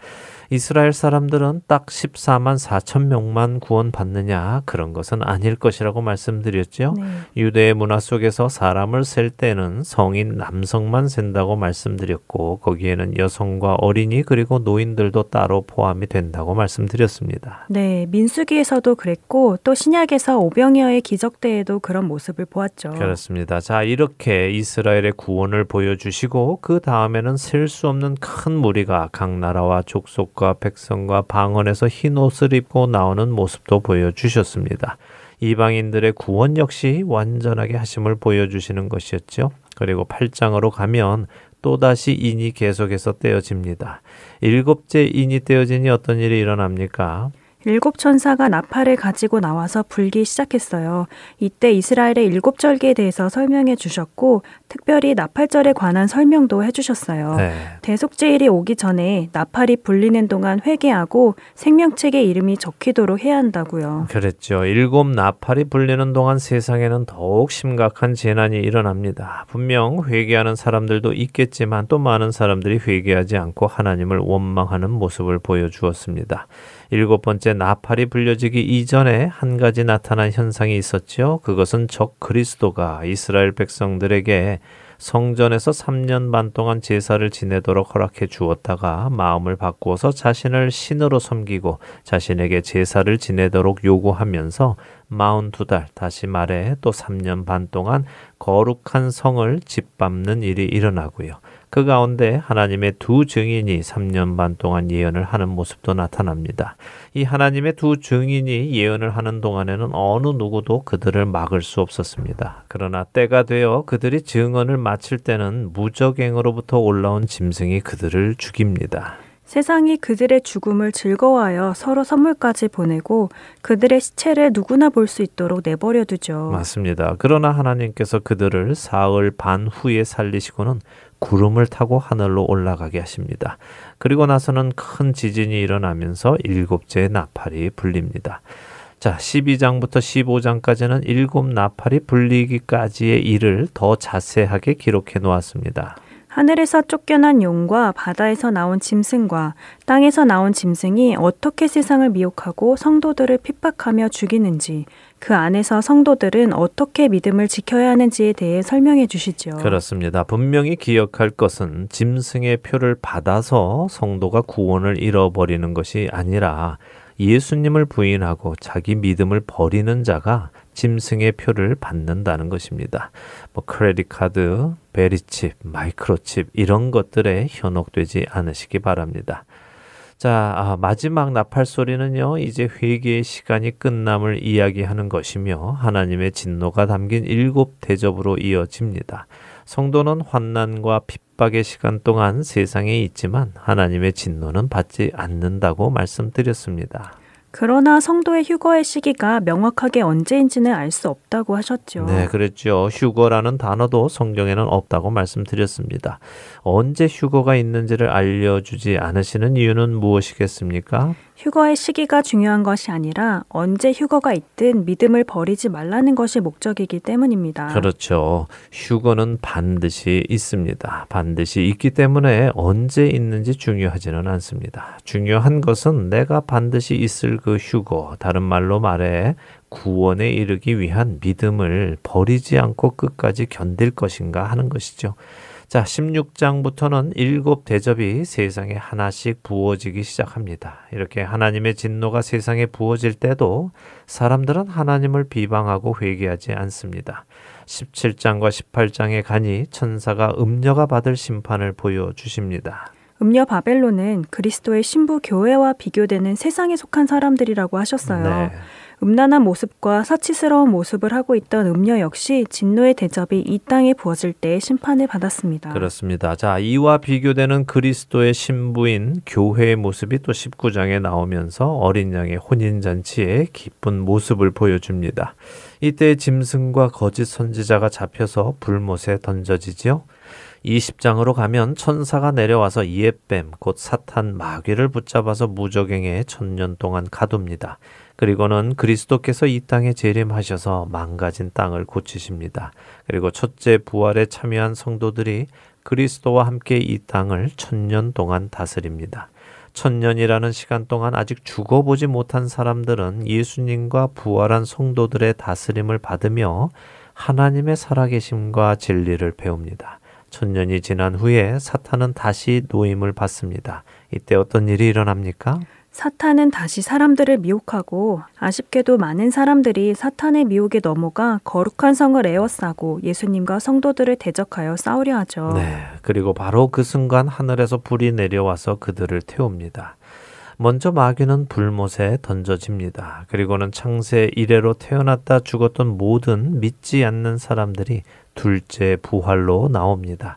이스라엘 사람들은 딱 14만 4천 명만 구원받느냐 그런 것은 아닐 것이라고 말씀드렸죠. 네. 유대의 문화 속에서 사람을 셀 때는 성인 남성만 센다고 말씀드렸고 거기에는 여성과 어린이 그리고 노인들도 따로 포함이 된다고 말씀드렸습니다. 네, 민수기에서도 그랬고 또 신약에서 오병이어의 기적 때에도 그런 모습을 보았죠. 그렇습니다. 자, 이렇게 이스라엘의 구원을 보여주시고 그 다음에는 셀 수 없는 큰 무리가 각 나라와 족속 과 백성과 방언에서 흰 옷을 입고 나오는 모습도 보여주셨습니다. 이방인들의 구원 역시 완전하게 하심을 보여주시는 것이었죠. 그리고 8장으로 가면 또다시 인이 계속해서 떼어집니다. 일곱째 인이 떼어지니 어떤 일이 일어납니까? 일곱 천사가 나팔을 가지고 나와서 불기 시작했어요. 이때 이스라엘의 일곱 절기에 대해서 설명해 주셨고 특별히 나팔절에 관한 설명도 해 주셨어요. 네. 대속제일이 오기 전에 나팔이 불리는 동안 회개하고 생명책의 이름이 적히도록 해야 한다고요. 그랬죠. 일곱 나팔이 불리는 동안 세상에는 더욱 심각한 재난이 일어납니다. 분명 회개하는 사람들도 있겠지만 또 많은 사람들이 회개하지 않고 하나님을 원망하는 모습을 보여주었습니다. 일곱 번째 나팔이 불려지기 이전에 한 가지 나타난 현상이 있었죠. 그것은 적 그리스도가 이스라엘 백성들에게 성전에서 3년 반 동안 제사를 지내도록 허락해 주었다가 마음을 바꾸어서 자신을 신으로 섬기고 자신에게 제사를 지내도록 요구하면서 42달 다시 말해 또 3년 반 동안 거룩한 성을 짓밟는 일이 일어나고요. 그 가운데 하나님의 두 증인이 3년 반 동안 예언을 하는 모습도 나타납니다. 이 하나님의 두 증인이 예언을 하는 동안에는 어느 누구도 그들을 막을 수 없었습니다. 그러나 때가 되어 그들이 증언을 마칠 때는 무적행으로부터 올라온 짐승이 그들을 죽입니다. 세상이 그들의 죽음을 즐거워하여 서로 선물까지 보내고 그들의 시체를 누구나 볼 수 있도록 내버려 두죠. 맞습니다. 그러나 하나님께서 그들을 사흘 반 후에 살리시고는 구름을 타고 하늘로 올라가게 하십니다. 그리고 나서는 큰 지진이 일어나면서 일곱째 나팔이 불립니다. 자, 12장부터 15장까지는 일곱 나팔이 불리기까지의 일을 더 자세하게 기록해 놓았습니다. 하늘에서 쫓겨난 용과 바다에서 나온 짐승과 땅에서 나온 짐승이 어떻게 세상을 미혹하고 성도들을 핍박하며 죽이는지 그 안에서 성도들은 어떻게 믿음을 지켜야 하는지에 대해 설명해 주시죠. 그렇습니다. 분명히 기억할 것은 짐승의 표를 받아서 성도가 구원을 잃어버리는 것이 아니라 예수님을 부인하고 자기 믿음을 버리는 자가 짐승의 표를 받는다는 것입니다. 뭐 크레딧 카드, 베리칩, 마이크로칩 이런 것들에 현혹되지 않으시기 바랍니다. 자, 아, 마지막 나팔 소리는요, 이제 회개의 시간이 끝남을 이야기하는 것이며, 하나님의 진노가 담긴 일곱 대접으로 이어집니다. 성도는 환난과 핍박의 시간 동안 세상에 있지만, 하나님의 진노는 받지 않는다고 말씀드렸습니다. 그러나 성도의 휴거의 시기가 명확하게 언제인지는 알 수 없다고 하셨죠. 네, 그랬죠. 휴거라는 단어도 성경에는 없다고 말씀드렸습니다. 언제 휴거가 있는지를 알려주지 않으시는 이유는 무엇이겠습니까? 휴거의 시기가 중요한 것이 아니라 언제 휴거가 있든 믿음을 버리지 말라는 것이 목적이기 때문입니다. 그렇죠. 휴거는 반드시 있습니다. 반드시 있기 때문에 언제 있는지 중요하지는 않습니다. 중요한 것은 내가 반드시 있을 그 휴거, 다른 말로 말해 구원에 이르기 위한 믿음을 버리지 않고 끝까지 견딜 것인가 하는 것이죠. 자, 16장부터는 일곱 대접이 세상에 하나씩 부어지기 시작합니다. 이렇게 하나님의 진노가 세상에 부어질 때도 사람들은 하나님을 비방하고 회개하지 않습니다. 17장과 18장에 가니 천사가 음녀가 받을 심판을 보여주십니다. 음녀 바벨론은 그리스도의 신부 교회와 비교되는 세상에 속한 사람들이라고 하셨어요. 네. 음란한 모습과 사치스러운 모습을 하고 있던 음녀 역시 진노의 대접이 이 땅에 부어질 때 심판을 받았습니다. 그렇습니다. 자, 이와 비교되는 그리스도의 신부인 교회의 모습이 또 19장에 나오면서 어린 양의 혼인 잔치의 기쁜 모습을 보여줍니다. 이때 짐승과 거짓 선지자가 잡혀서 불못에 던져지지요. 20장으로 가면 천사가 내려와서 이에뱀 곧 사탄 마귀를 붙잡아서 무적행에 천년 동안 가둡니다. 그리고는 그리스도께서 이 땅에 재림하셔서 망가진 땅을 고치십니다. 그리고 첫째 부활에 참여한 성도들이 그리스도와 함께 이 땅을 천년 동안 다스립니다. 천년이라는 시간 동안 아직 죽어보지 못한 사람들은 예수님과 부활한 성도들의 다스림을 받으며 하나님의 살아계심과 진리를 배웁니다. 천년이 지난 후에 사탄은 다시 노임을 받습니다. 이때 어떤 일이 일어납니까? 사탄은 다시 사람들을 미혹하고 아쉽게도 많은 사람들이 사탄의 미혹에 넘어가 거룩한 성을 에워싸고 예수님과 성도들을 대적하여 싸우려 하죠. 네. 그리고 바로 그 순간 하늘에서 불이 내려와서 그들을 태웁니다. 먼저 마귀는 불못에 던져집니다. 그리고는 창세 이래로 태어났다 죽었던 모든 믿지 않는 사람들이 둘째 부활로 나옵니다.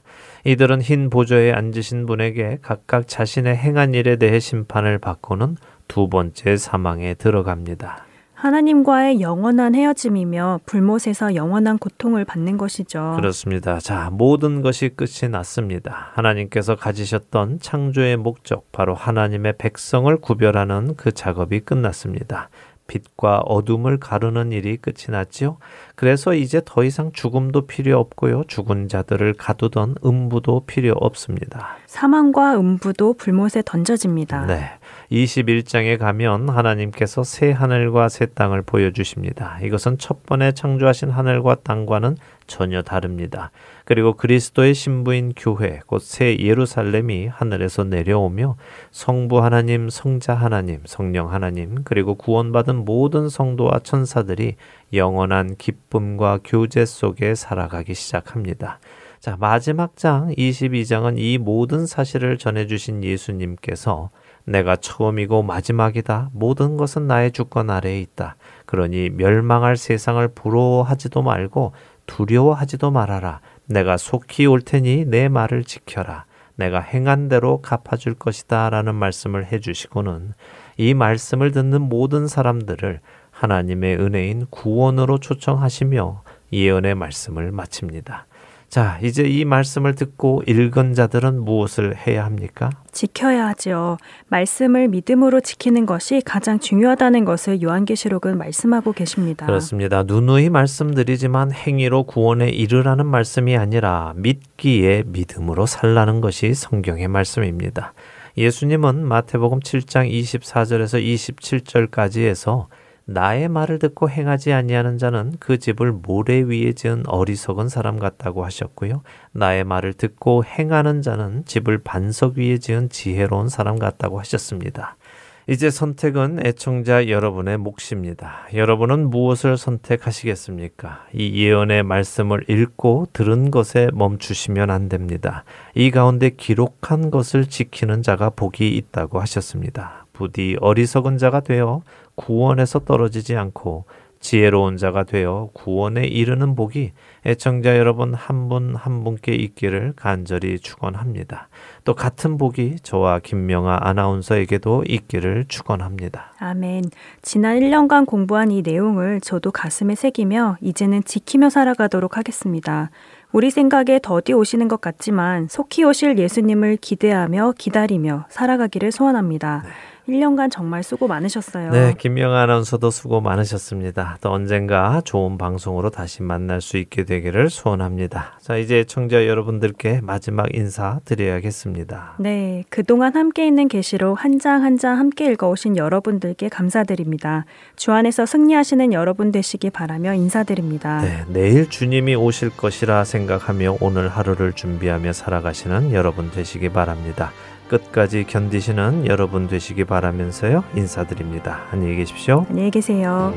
이들은 흰 보좌에 앉으신 분에게 각각 자신의 행한 일에 대해 심판을 받고는 두 번째 사망에 들어갑니다. 하나님과의 영원한 헤어짐이며 불못에서 영원한 고통을 받는 것이죠. 그렇습니다. 자, 모든 것이 끝이 났습니다. 하나님께서 가지셨던 창조의 목적, 바로 하나님의 백성을 구별하는 그 작업이 끝났습니다. 빛과 어둠을 가르는 일이 끝이 났지요. 그래서 이제 더 이상 죽음도 필요 없고요. 죽은 자들을 가두던 음부도 필요 없습니다. 사망과 음부도 불못에 던져집니다. 네. 21장에 가면 하나님께서 새 하늘과 새 땅을 보여주십니다. 이것은 첫 번에 창조하신 하늘과 땅과는 전혀 다릅니다. 그리고 그리스도의 신부인 교회, 곧 새 예루살렘이 하늘에서 내려오며 성부 하나님, 성자 하나님, 성령 하나님, 그리고 구원받은 모든 성도와 천사들이 영원한 기쁨과 교제 속에 살아가기 시작합니다. 자, 마지막 장 22장은 이 모든 사실을 전해 주신 예수님께서 내가 처음이고 마지막이다. 모든 것은 나의 주권 아래에 있다. 그러니 멸망할 세상을 부러워하지도 말고 두려워하지도 말아라. 내가 속히 올 테니 내 말을 지켜라. 내가 행한 대로 갚아줄 것이다. 라는 말씀을 해주시고는 이 말씀을 듣는 모든 사람들을 하나님의 은혜인 구원으로 초청하시며 예언의 말씀을 마칩니다. 자, 이제 이 말씀을 듣고 읽은 자들은 무엇을 해야 합니까? 지켜야 하지요. 말씀을 믿음으로 지키는 것이 가장 중요하다는 것을 요한계시록은 말씀하고 계십니다. 그렇습니다. 누누이 말씀드리지만 행위로 구원에 이르라는 말씀이 아니라 믿기에 믿음으로 살라는 것이 성경의 말씀입니다. 예수님은 마태복음 7장 24절에서 27절까지 해서 나의 말을 듣고 행하지 아니하는 자는 그 집을 모래 위에 지은 어리석은 사람 같다고 하셨고요. 나의 말을 듣고 행하는 자는 집을 반석 위에 지은 지혜로운 사람 같다고 하셨습니다. 이제 선택은 애청자 여러분의 몫입니다. 여러분은 무엇을 선택하시겠습니까? 이 예언의 말씀을 읽고 들은 것에 멈추시면 안 됩니다. 이 가운데 기록한 것을 지키는 자가 복이 있다고 하셨습니다. 부디 어리석은 자가 되어 구원에서 떨어지지 않고 지혜로운 자가 되어 구원에 이르는 복이 애청자 여러분 한 분한 한 분께 있기를 간절히 축원합니다. 또 같은 복이 저와 김명아 아나운서에게도 있기를 축원합니다. 아멘. 지난 1년간 공부한 이 내용을 저도 가슴에 새기며 이제는 지키며 살아가도록 하겠습니다. 우리 생각에 더디 오시는 것 같지만 속히 오실 예수님을 기대하며 기다리며 살아가기를 소원합니다. 네. 1년간 정말 수고 많으셨어요. 네, 김명아 아나운서도 수고 많으셨습니다. 또 언젠가 좋은 방송으로 다시 만날 수 있게 되기를 소원합니다. 자, 이제 청자 여러분들께 마지막 인사 드려야겠습니다. 네, 그동안 함께 있는 계시록 한 장 한 장 함께 읽어오신 여러분들께 감사드립니다. 주 안에서 승리하시는 여러분 되시기 바라며 인사드립니다. 네, 내일 주님이 오실 것이라 생각하며 오늘 하루를 준비하며 살아가시는 여러분 되시기 바랍니다. 끝까지 견디시는 여러분 되시기 바라면서요. 인사드립니다. 안녕히 계십시오. 안녕히 계세요.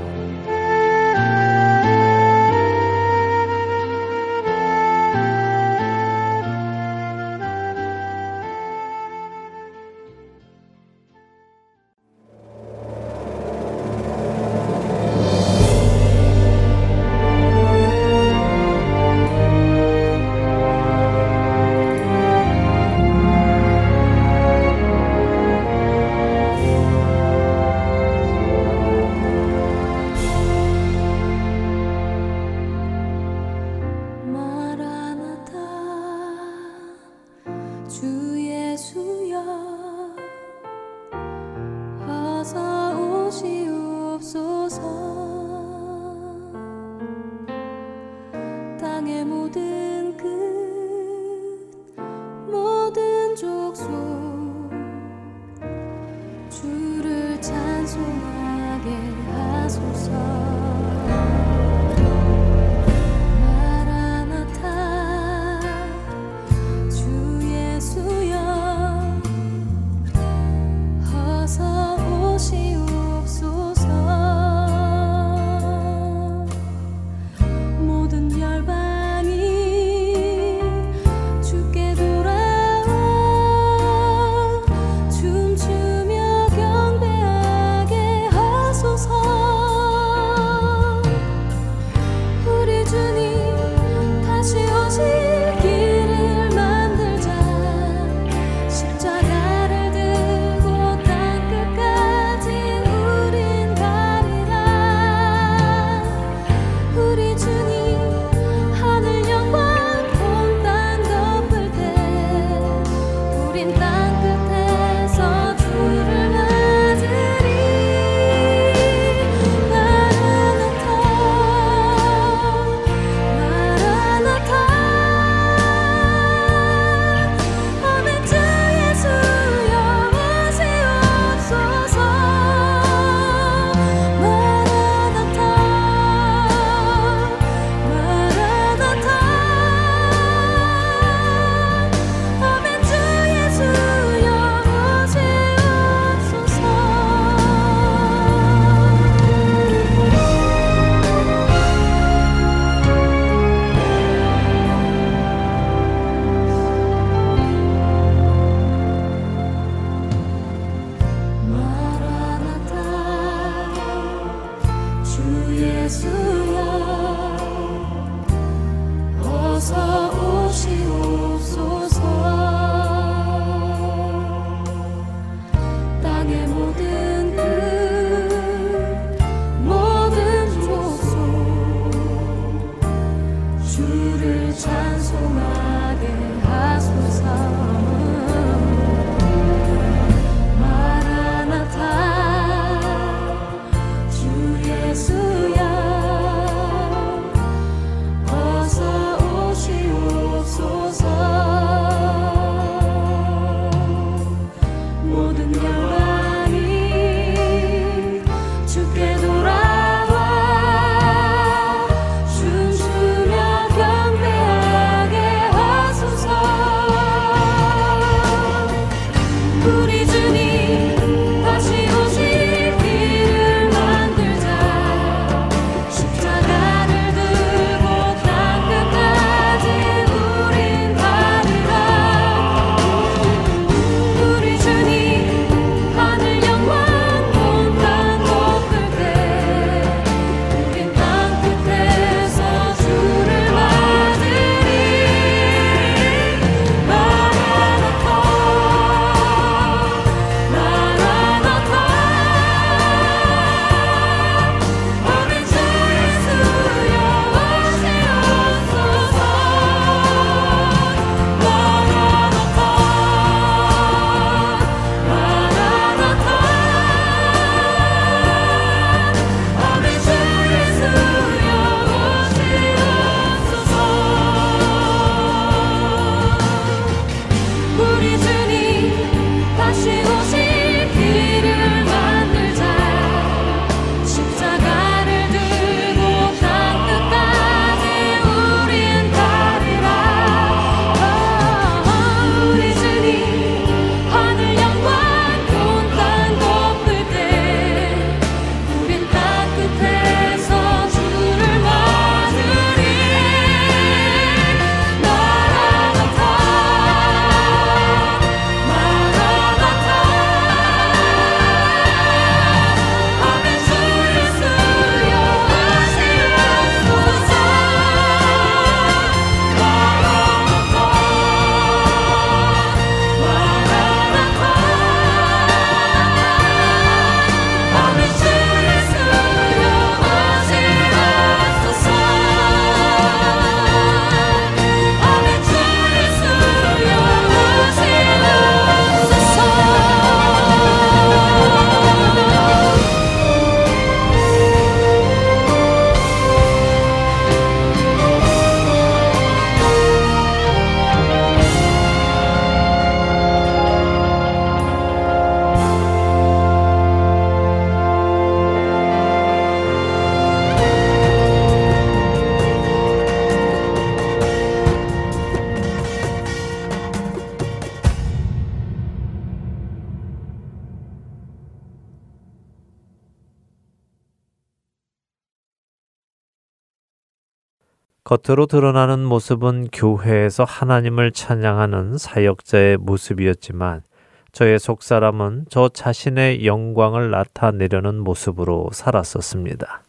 겉으로 드러나는 모습은 교회에서 하나님을 찬양하는 사역자의 모습이었지만 저의 속사람은 저 자신의 영광을 나타내려는 모습으로 살았었습니다.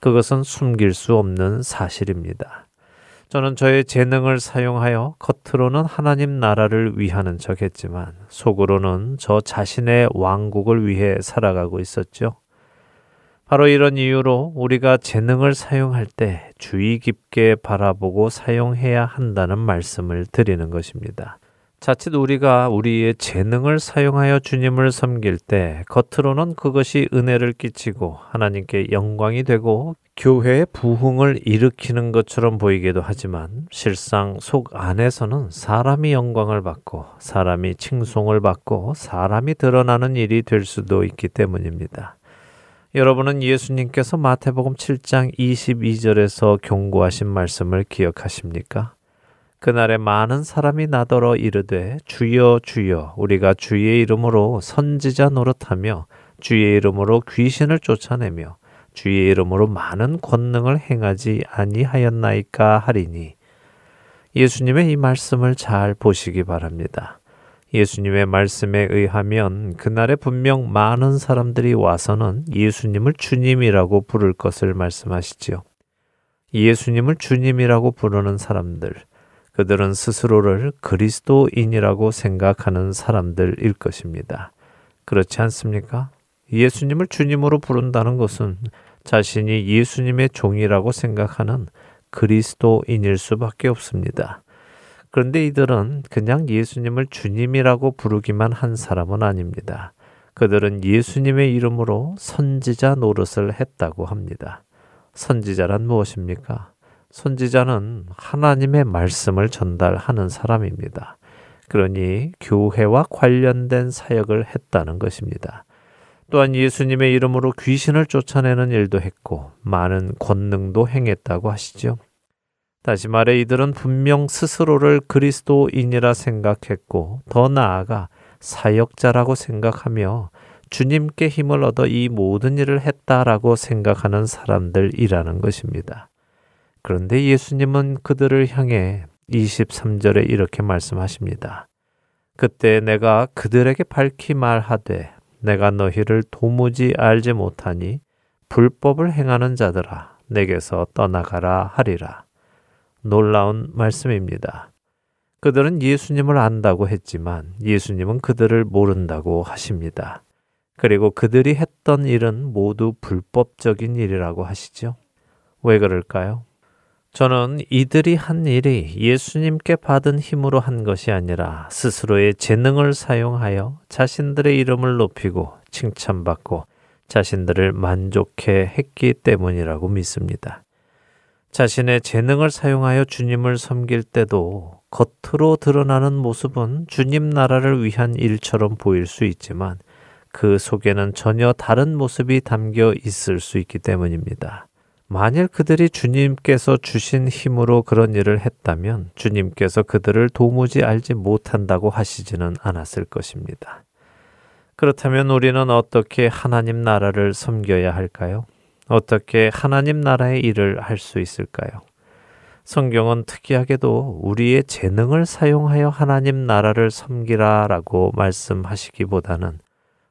그것은 숨길 수 없는 사실입니다. 저는 저의 재능을 사용하여 겉으로는 하나님 나라를 위하는 척 했지만 속으로는 저 자신의 왕국을 위해 살아가고 있었죠. 바로 이런 이유로 우리가 재능을 사용할 때 주의 깊게 바라보고 사용해야 한다는 말씀을 드리는 것입니다. 자칫 우리가 우리의 재능을 사용하여 주님을 섬길 때 겉으로는 그것이 은혜를 끼치고 하나님께 영광이 되고 교회의 부흥을 일으키는 것처럼 보이기도 하지만 실상 속 안에서는 사람이 영광을 받고 사람이 칭송을 받고 사람이 드러나는 일이 될 수도 있기 때문입니다. 여러분은 예수님께서 마태복음 7장 22절에서 경고하신 말씀을 기억하십니까? 그날에 많은 사람이 나더러 이르되 주여 주여 우리가 주의 이름으로 선지자 노릇하며 주의 이름으로 귀신을 쫓아내며 주의 이름으로 많은 권능을 행하지 아니하였나이까 하리니 예수님의 이 말씀을 잘 보시기 바랍니다. 예수님의 말씀에 의하면 그날에 분명 많은 사람들이 와서는 예수님을 주님이라고 부를 것을 말씀하시지요. 예수님을 주님이라고 부르는 사람들, 그들은 스스로를 그리스도인이라고 생각하는 사람들일 것입니다. 그렇지 않습니까? 예수님을 주님으로 부른다는 것은 자신이 예수님의 종이라고 생각하는 그리스도인일 수밖에 없습니다. 그런데 이들은 그냥 예수님을 주님이라고 부르기만 한 사람은 아닙니다. 그들은 예수님의 이름으로 선지자 노릇을 했다고 합니다. 선지자란 무엇입니까? 선지자는 하나님의 말씀을 전달하는 사람입니다. 그러니 교회와 관련된 사역을 했다는 것입니다. 또한 예수님의 이름으로 귀신을 쫓아내는 일도 했고 많은 권능도 행했다고 하시죠. 다시 말해 이들은 분명 스스로를 그리스도인이라 생각했고 더 나아가 사역자라고 생각하며 주님께 힘을 얻어 이 모든 일을 했다라고 생각하는 사람들이라는 것입니다. 그런데 예수님은 그들을 향해 23절에 이렇게 말씀하십니다. 그때 내가 그들에게 밝히 말하되 내가 너희를 도무지 알지 못하니 불법을 행하는 자들아 내게서 떠나가라 하리라. 놀라운 말씀입니다. 그들은 예수님을 안다고 했지만 예수님은 그들을 모른다고 하십니다. 그리고 그들이 했던 일은 모두 불법적인 일이라고 하시죠. 왜 그럴까요? 저는 이들이 한 일이 예수님께 받은 힘으로 한 것이 아니라 스스로의 재능을 사용하여 자신들의 이름을 높이고 칭찬받고 자신들을 만족해 했기 때문이라고 믿습니다. 자신의 재능을 사용하여 주님을 섬길 때도 겉으로 드러나는 모습은 주님 나라를 위한 일처럼 보일 수 있지만 그 속에는 전혀 다른 모습이 담겨 있을 수 있기 때문입니다. 만일 그들이 주님께서 주신 힘으로 그런 일을 했다면 주님께서 그들을 도무지 알지 못한다고 하시지는 않았을 것입니다. 그렇다면 우리는 어떻게 하나님 나라를 섬겨야 할까요? 어떻게 하나님 나라의 일을 할 수 있을까요? 성경은 특이하게도 우리의 재능을 사용하여 하나님 나라를 섬기라 라고 말씀하시기보다는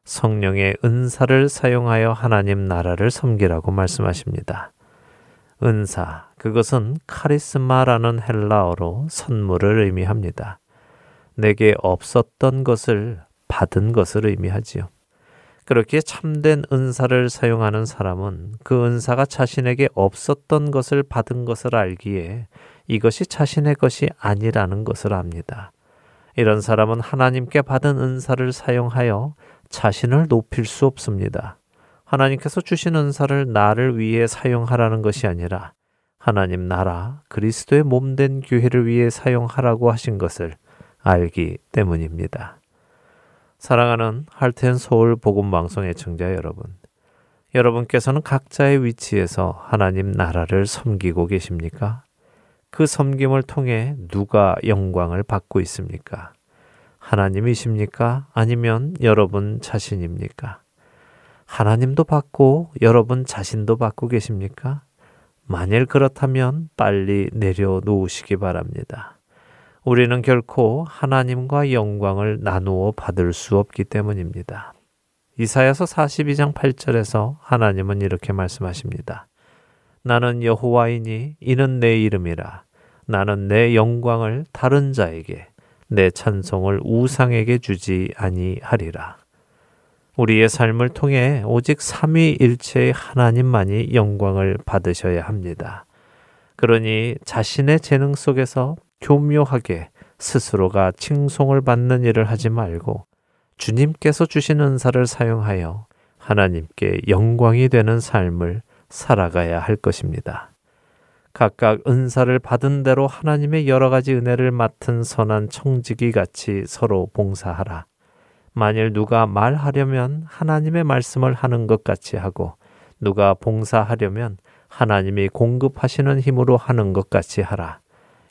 성령의 은사를 사용하여 하나님 나라를 섬기라고 말씀하십니다. 은사, 그것은 카리스마라는 헬라어로 선물을 의미합니다. 내게 없었던 것을 받은 것을 의미하지요. 그렇게 참된 은사를 사용하는 사람은 그 은사가 자신에게 없었던 것을 받은 것을 알기에 이것이 자신의 것이 아니라는 것을 압니다. 이런 사람은 하나님께 받은 은사를 사용하여 자신을 높일 수 없습니다. 하나님께서 주신 은사를 나를 위해 사용하라는 것이 아니라 하나님 나라 그리스도의 몸된 교회를 위해 사용하라고 하신 것을 알기 때문입니다. 사랑하는 할텐 서울 복음 방송의 청자 여러분. 여러분께서는 각자의 위치에서 하나님 나라를 섬기고 계십니까? 그 섬김을 통해 누가 영광을 받고 있습니까? 하나님이십니까? 아니면 여러분 자신입니까? 하나님도 받고 여러분 자신도 받고 계십니까? 만일 그렇다면 빨리 내려놓으시기 바랍니다. 우리는 결코 하나님과 영광을 나누어 받을 수 없기 때문입니다. 이사야서 42장 8절에서 하나님은 이렇게 말씀하십니다. 나는 여호와이니 이는 내 이름이라 나는 내 영광을 다른 자에게 내 찬송을 우상에게 주지 아니하리라. 우리의 삶을 통해 오직 삼위일체의 하나님만이 영광을 받으셔야 합니다. 그러니 자신의 재능 속에서 교묘하게 스스로가 칭송을 받는 일을 하지 말고 주님께서 주신 은사를 사용하여 하나님께 영광이 되는 삶을 살아가야 할 것입니다. 각각 은사를 받은 대로 하나님의 여러 가지 은혜를 맡은 선한 청지기 같이 서로 봉사하라. 만일 누가 말하려면 하나님의 말씀을 하는 것 같이 하고 누가 봉사하려면 하나님이 공급하시는 힘으로 하는 것 같이 하라.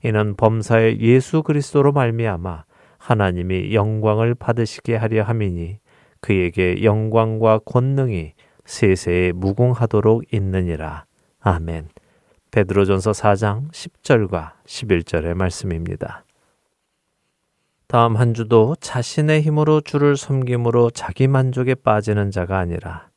이는 범사의 예수 그리스도로 말미암아 하나님이 영광을 받으시게 하려 함이니 그에게 영광과 권능이 세세에 무궁하도록 있느니라. 아멘. 베드로전서 4장 10절과 11절의 말씀입니다. 다음 한 주도 자신의 힘으로 주를 섬김으로 자기 만족에 빠지는 자가 아니라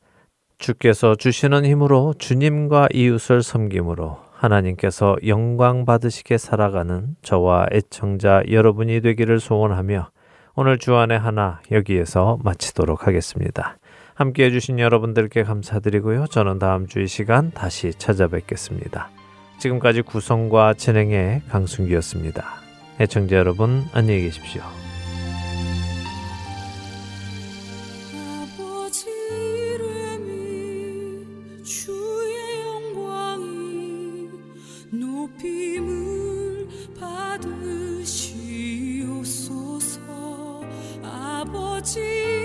주께서 주시는 힘으로 주님과 이웃을 섬김으로 하나님께서 영광 받으시게 살아가는 저와 애청자 여러분이 되기를 소원하며 오늘 주안의 하나 여기에서 마치도록 하겠습니다. 함께 해주신 여러분들께 감사드리고요. 저는 다음 주 이 시간 다시 찾아뵙겠습니다. 지금까지 구성과 진행의 강순기였습니다. 애청자 여러분 안녕히 계십시오. 높임을 받으시옵소서. 아버지